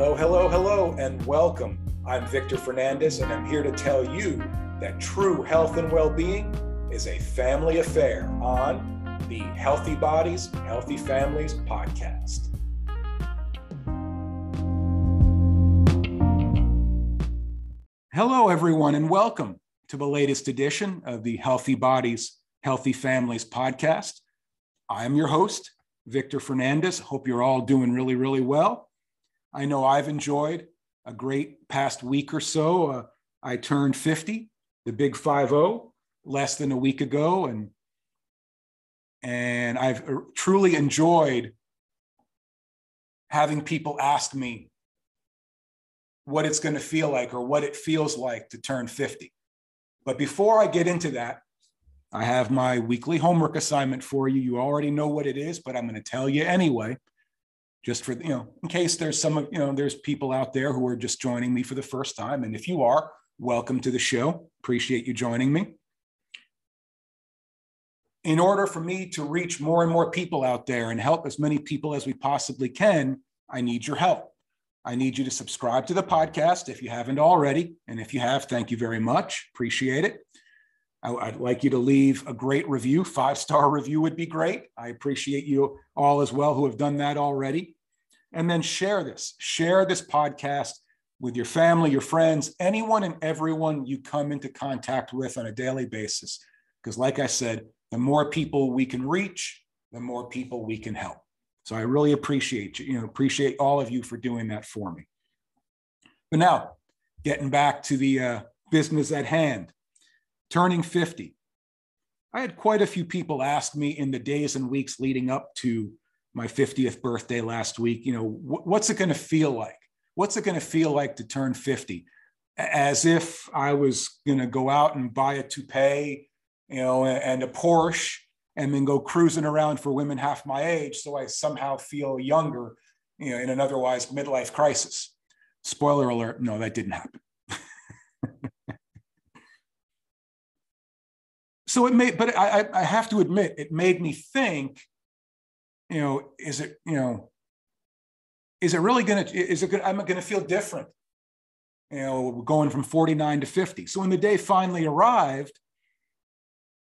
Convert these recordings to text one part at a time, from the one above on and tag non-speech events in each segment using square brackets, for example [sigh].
Hello, hello, hello, and welcome. I'm Victor Fernandes, and I'm here to tell you that true health and well being is a family affair on the Healthy Bodies, Healthy Families podcast. Hello, everyone, and welcome to the latest edition of the Healthy Bodies, Healthy Families podcast. I am your host, Victor Fernandes. Hope you're all doing really, really well. I know I've enjoyed a great past week or so. Uh, I turned 50, the big 5-0, less than a week ago, and and I've uh, truly enjoyed having people ask me what it's going to feel like or what it feels like to turn 50. But before I get into that, I have my weekly homework assignment for you. You already know what it is, but I'm going to tell you anyway just for you know in case there's some of you know there's people out there who are just joining me for the first time. And if you are welcome to the show. Appreciate you joining me. In order for me to reach more and more people out there and help as many people as we possibly can i need your help. I need you to subscribe to the podcast if you haven't already. And if you have thank you very much. Appreciate it I'd like you to leave a great review. Five star review would be great. I appreciate you all as well who have done that already. And then share this, share this podcast with your family, your friends, anyone and everyone you come into contact with on a daily basis. Because, like I said, the more people we can reach, the more people we can help. So I really appreciate you, you know, appreciate all of you for doing that for me. But now, getting back to the uh, business at hand turning 50. I had quite a few people ask me in the days and weeks leading up to my 50th birthday last week, you know, what's it going to feel like? What's it going to feel like to turn 50? As if I was going to go out and buy a toupee, you know, and a Porsche and then go cruising around for women half my age so I somehow feel younger, you know, in an otherwise midlife crisis. Spoiler alert, no, that didn't happen. [laughs] so it made, but I, I have to admit, it made me think, you know, is it, you know, is it really going to, is it going I'm going to feel different, you know, going from 49 to 50. So when the day finally arrived,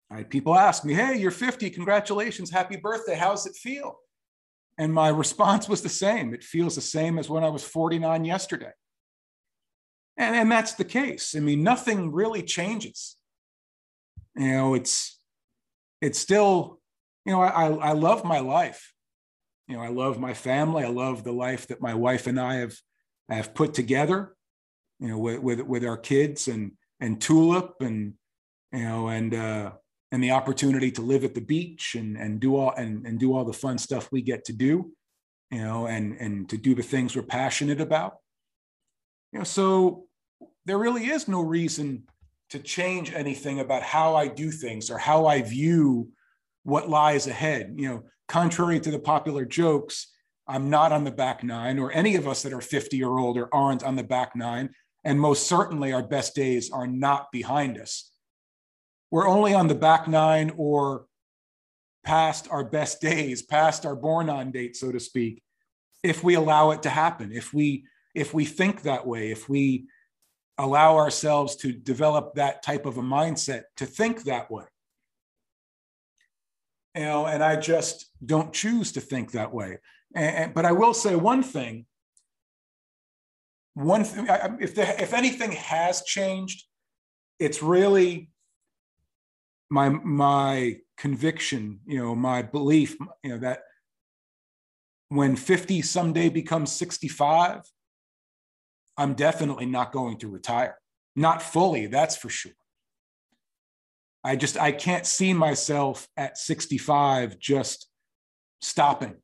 I people asked me, hey, you're 50, congratulations, happy birthday, how's it feel? And my response was the same. It feels the same as when I was 49 yesterday. And, and that's the case. I mean, nothing really changes you know it's it's still you know i i love my life. You know i love my family. I love the life that my wife and i have have put together you know with with, with our kids and and tulip and you know and uh and the opportunity to live at the beach and and do all and, and do all the fun stuff we get to do you know and and to do the things we're passionate about. You know so there really is no reason to change anything about how I do things or how I view what lies ahead. You know, contrary to the popular jokes, I'm not on the back nine, or any of us that are 50 or older aren't on the back nine. And most certainly, our best days are not behind us. We're only on the back nine or past our best days, past our born on date, so to speak, if we allow it to happen, if we if we think that way, if we allow ourselves to develop that type of a mindset to think that way. You know, and I just don't choose to think that way. And, but I will say one thing. One thing, if if anything has changed, it's really my my conviction. You know, my belief. You know that when 50 someday becomes 65 I'm definitely not going to retire. Not fully, that's for sure. I just I can't see myself at 65 just stopping.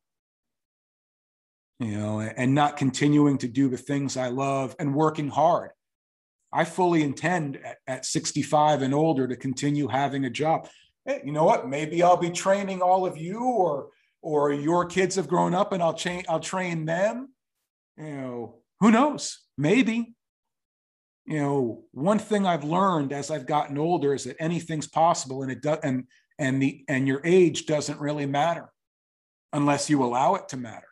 You know, and not continuing to do the things I love and working hard. I fully intend at, at 65 and older to continue having a job. Hey, you know what? Maybe I'll be training all of you or or your kids have grown up and I'll train I'll train them. You know, who knows? Maybe. You know, one thing I've learned as I've gotten older is that anything's possible and it does and and the and your age doesn't really matter unless you allow it to matter.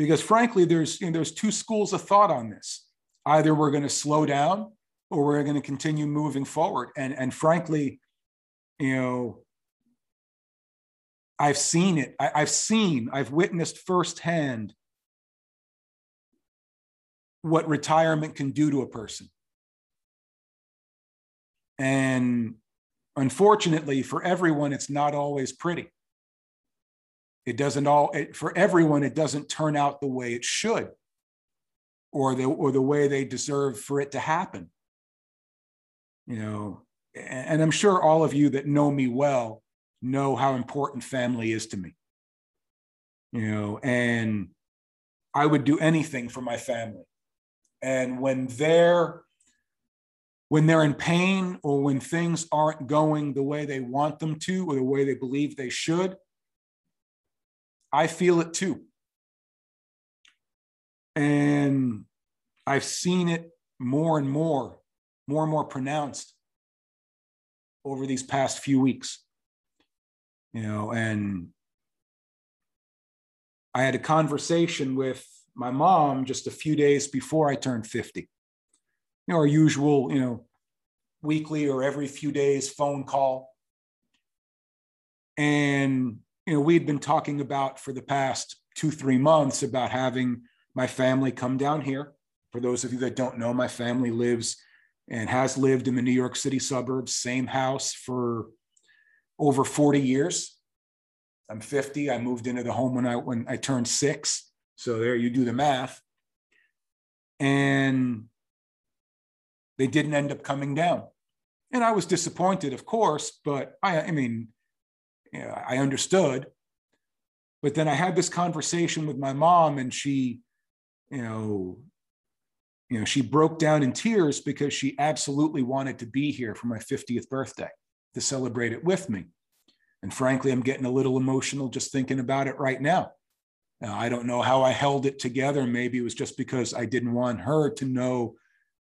because frankly, there's you know, there's two schools of thought on this. Either we're going to slow down or we're going to continue moving forward. And and frankly, you know, I've seen it. I, I've seen, I've witnessed firsthand what retirement can do to a person. And unfortunately, for everyone, it's not always pretty. It doesn't all, it, for everyone, it doesn't turn out the way it should or the, or the way they deserve for it to happen. You know, and I'm sure all of you that know me well know how important family is to me. You know, and I would do anything for my family. And when they're when they're in pain or when things aren't going the way they want them to or the way they believe they should, I feel it too. And I've seen it more and more, more and more pronounced over these past few weeks. You know, and I had a conversation with my mom just a few days before I turned 50. You know, our usual, you know, weekly or every few days phone call. And, you know, we'd been talking about for the past two, three months about having my family come down here. For those of you that don't know, my family lives and has lived in the New York City suburbs, same house for over 40 years. I'm 50. I moved into the home when I when I turned six. So there you do the math. And they didn't end up coming down. And I was disappointed, of course, but I, I mean, you know, I understood. But then I had this conversation with my mom, and she, you know, you know, she broke down in tears because she absolutely wanted to be here for my 50th birthday to celebrate it with me. And frankly, I'm getting a little emotional just thinking about it right now. Now. I don't know how I held it together. Maybe it was just because I didn't want her to know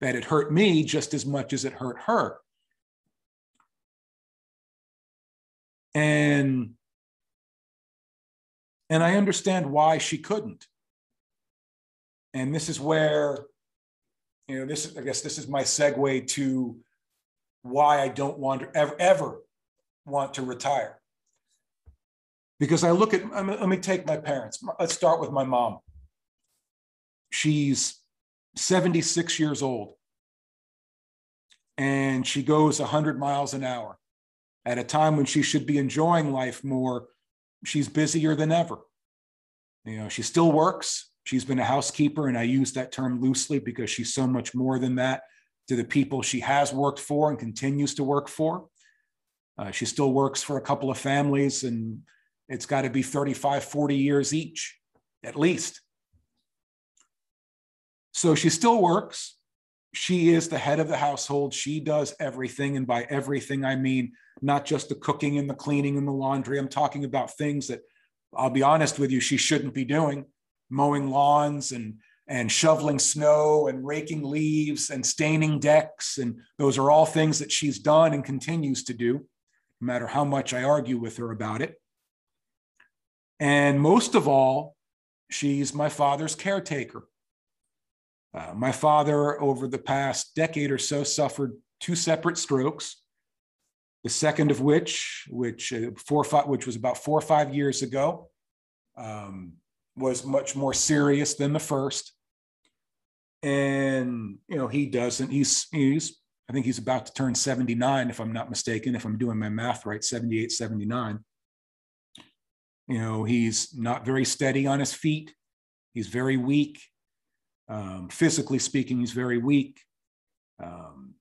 that it hurt me just as much as it hurt her. And and I understand why she couldn't. And this is where you know, this I guess this is my segue to why I don't want to ever, ever want to retire. Because I look at, let me take my parents. Let's start with my mom. She's 76 years old and she goes 100 miles an hour at a time when she should be enjoying life more. She's busier than ever. You know, she still works. She's been a housekeeper, and I use that term loosely because she's so much more than that to the people she has worked for and continues to work for. Uh, she still works for a couple of families, and it's got to be 35, 40 years each, at least. So she still works. She is the head of the household. She does everything. And by everything, I mean not just the cooking and the cleaning and the laundry. I'm talking about things that I'll be honest with you, she shouldn't be doing mowing lawns and and shoveling snow and raking leaves and staining decks and those are all things that she's done and continues to do no matter how much i argue with her about it and most of all she's my father's caretaker uh, my father over the past decade or so suffered two separate strokes the second of which which uh, four five, which was about four or five years ago um, was much more serious than the first. And, you know, he doesn't, he's, he's, I think he's about to turn 79, if I'm not mistaken, if I'm doing my math right, 78, 79. You know, he's not very steady on his feet. He's very weak. Um, physically speaking, he's very weak. Um,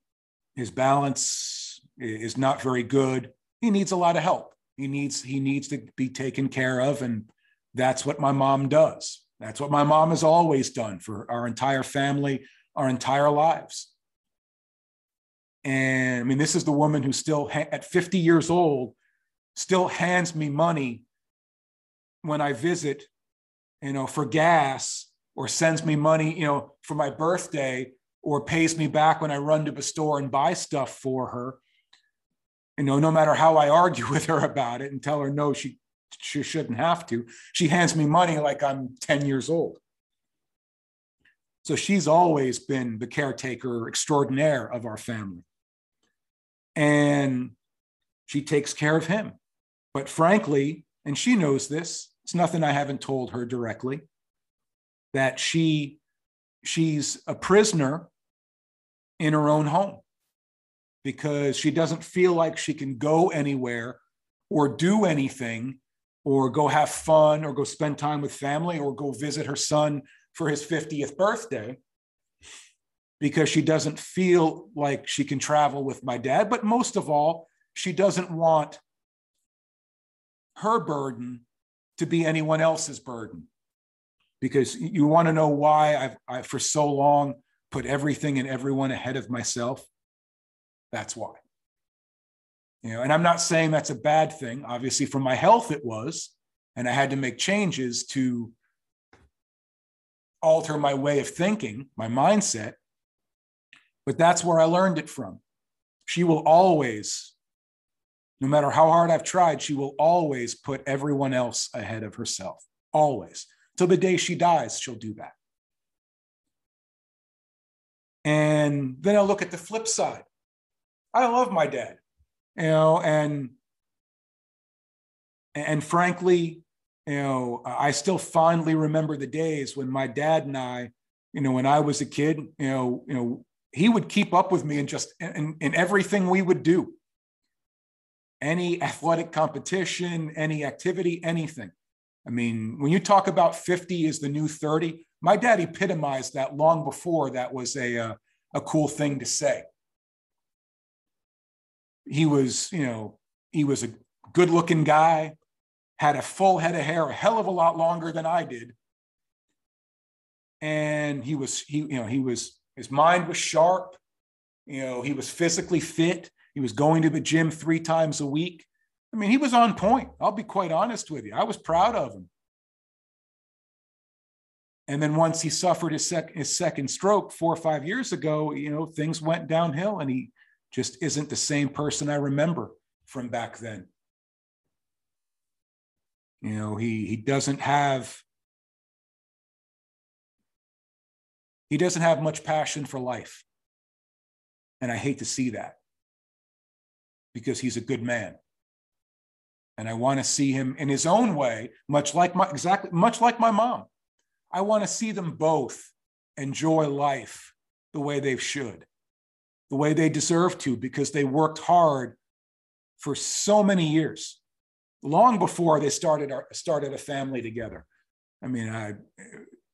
his balance is not very good. He needs a lot of help. He needs he needs to be taken care of, and that's what my mom does. That's what my mom has always done for our entire family, our entire lives. And I mean, this is the woman who still, at 50 years old, still hands me money when I visit, you know, for gas or sends me money, you know, for my birthday or pays me back when I run to the store and buy stuff for her. You know, no matter how I argue [laughs] with her about it and tell her no, she she shouldn't have to. She hands me money like I'm 10 years old. So she's always been the caretaker extraordinaire of our family. And she takes care of him. But frankly, and she knows this, it's nothing I haven't told her directly, that she she's a prisoner in her own home because she doesn't feel like she can go anywhere or do anything or go have fun or go spend time with family or go visit her son for his 50th birthday because she doesn't feel like she can travel with my dad. But most of all, she doesn't want her burden to be anyone else's burden. Because you want to know why I've I, for so long put everything and everyone ahead of myself. That's why. You know, and I'm not saying that's a bad thing. Obviously, for my health, it was, and I had to make changes to alter my way of thinking, my mindset. But that's where I learned it from. She will always, no matter how hard I've tried, she will always put everyone else ahead of herself. Always. Till the day she dies, she'll do that. And then I look at the flip side. I love my dad, you know, and and frankly, you know, I still fondly remember the days when my dad and I, you know, when I was a kid, you know, you know, he would keep up with me and just in, in everything we would do. Any athletic competition, any activity, anything. I mean, when you talk about 50 is the new 30, my dad epitomized that long before that was a, a, uh, a cool thing to say. He was, you know, he was a good looking guy, had a full head of hair, a hell of a lot longer than I did. And he was, he, you know, he was, his mind was sharp. You know, he was physically fit. He was going to the gym three times a week. I mean, he was on point. I'll be quite honest with you. I was proud of him. And then once he suffered his, sec- his second stroke four or five years ago, you know, things went downhill and he just isn't the same person I remember from back then. You know, he he doesn't have he doesn't have much passion for life. And I hate to see that because he's a good man. And I want to see him in his own way, much like my exactly much like my mom. I want to see them both enjoy life the way they should, the way they deserve to, because they worked hard for so many years long before they started our, started a family together. I mean, I,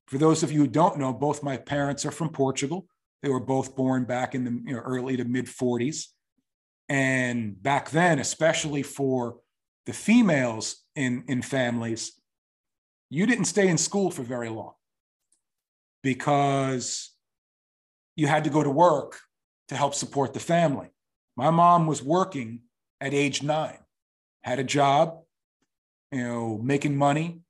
for those of you who don't know, both my parents are from Portugal. They were both born back in the you know, early to mid 40s. And back then, especially for the females in, in families, you didn't stay in school for very long because you had to go to work to help support the family. My mom was working at age nine had a job, you know, making money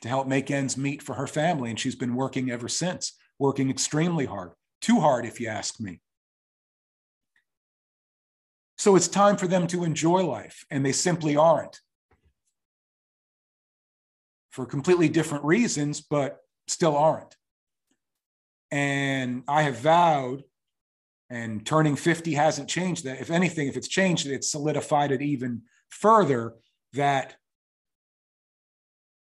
to help make ends meet for her family. And she's been working ever since, working extremely hard, too hard, if you ask me. So it's time for them to enjoy life, and they simply aren't for completely different reasons, but still aren't. And I have vowed, and turning 50 hasn't changed that. If anything, if it's changed it's solidified it even further that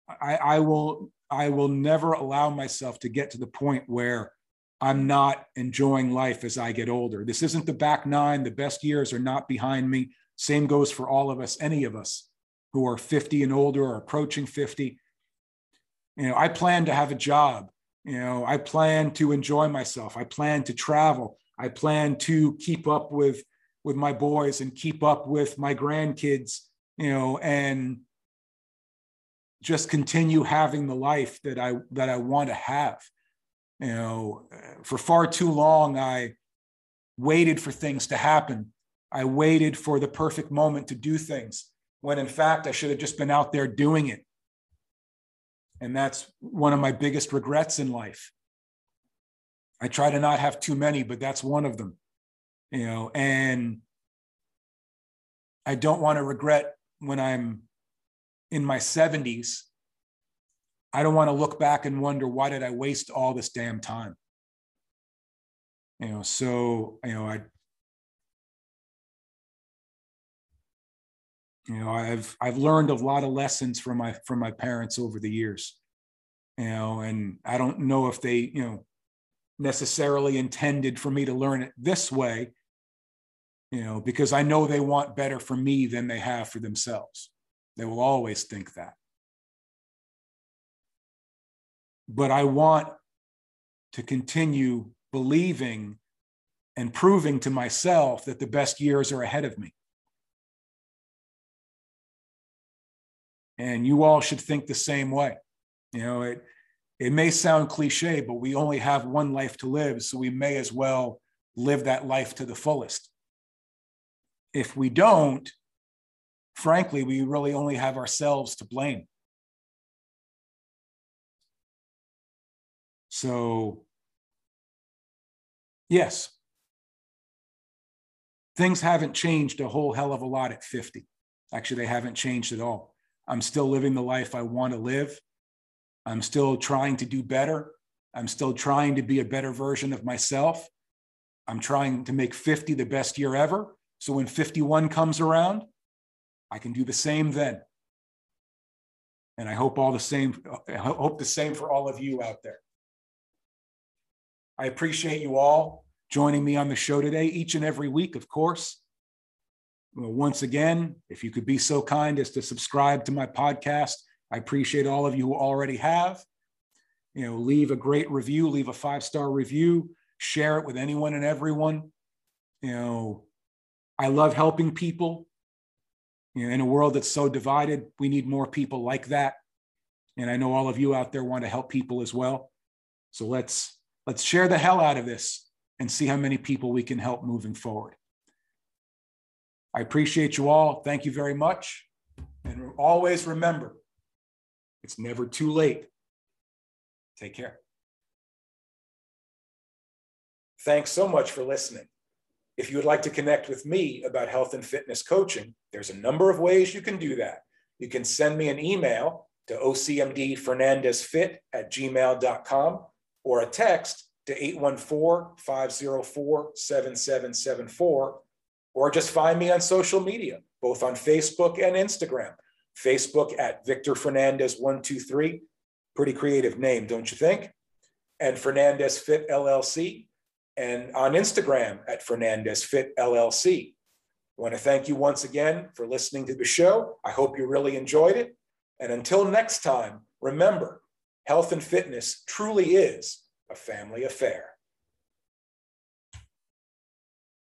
I, I will I will never allow myself to get to the point where I'm not enjoying life as I get older. This isn't the back nine. The best years are not behind me. Same goes for all of us, any of us who are 50 and older or approaching 50. You know, I plan to have a job. You know, I plan to enjoy myself. I plan to travel. I plan to keep up with with my boys and keep up with my grandkids you know, and just continue having the life that I that I want to have. You know, for far too long I waited for things to happen. I waited for the perfect moment to do things when in fact I should have just been out there doing it. And that's one of my biggest regrets in life. I try to not have too many, but that's one of them. You know, and I don't want to regret when I'm in my 70s, I don't want to look back and wonder why did I waste all this damn time? You know, so you know, I you know, I've I've learned a lot of lessons from my from my parents over the years. You know, and I don't know if they, you know, necessarily intended for me to learn it this way, you know, because I know they want better for me than they have for themselves. They will always think that. But I want to continue believing and proving to myself that the best years are ahead of me. And you all should think the same way. You know, it, it may sound cliche, but we only have one life to live, so we may as well live that life to the fullest. If we don't, frankly, we really only have ourselves to blame. So, yes, things haven't changed a whole hell of a lot at 50. Actually, they haven't changed at all. I'm still living the life I want to live. I'm still trying to do better. I'm still trying to be a better version of myself. I'm trying to make 50 the best year ever. So when 51 comes around, I can do the same then. And I hope all the same, I hope the same for all of you out there. I appreciate you all joining me on the show today, each and every week, of course. Once again, if you could be so kind as to subscribe to my podcast, I appreciate all of you who already have. You know, leave a great review, leave a five star review, share it with anyone and everyone. You know, I love helping people. You know, in a world that's so divided, we need more people like that. And I know all of you out there want to help people as well. So let's let's share the hell out of this and see how many people we can help moving forward. I appreciate you all. Thank you very much. And always remember, it's never too late. Take care. Thanks so much for listening. If you would like to connect with me about health and fitness coaching, there's a number of ways you can do that. You can send me an email to ocmdfernandezfit at gmail.com or a text to 814 504 7774, or just find me on social media, both on Facebook and Instagram. Facebook at Victor Fernandes123. Pretty creative name, don't you think? And Fernandes Fit LLC. And on Instagram at Fernandes Fit LLC. I want to thank you once again for listening to the show. I hope you really enjoyed it. And until next time, remember health and fitness truly is a family affair.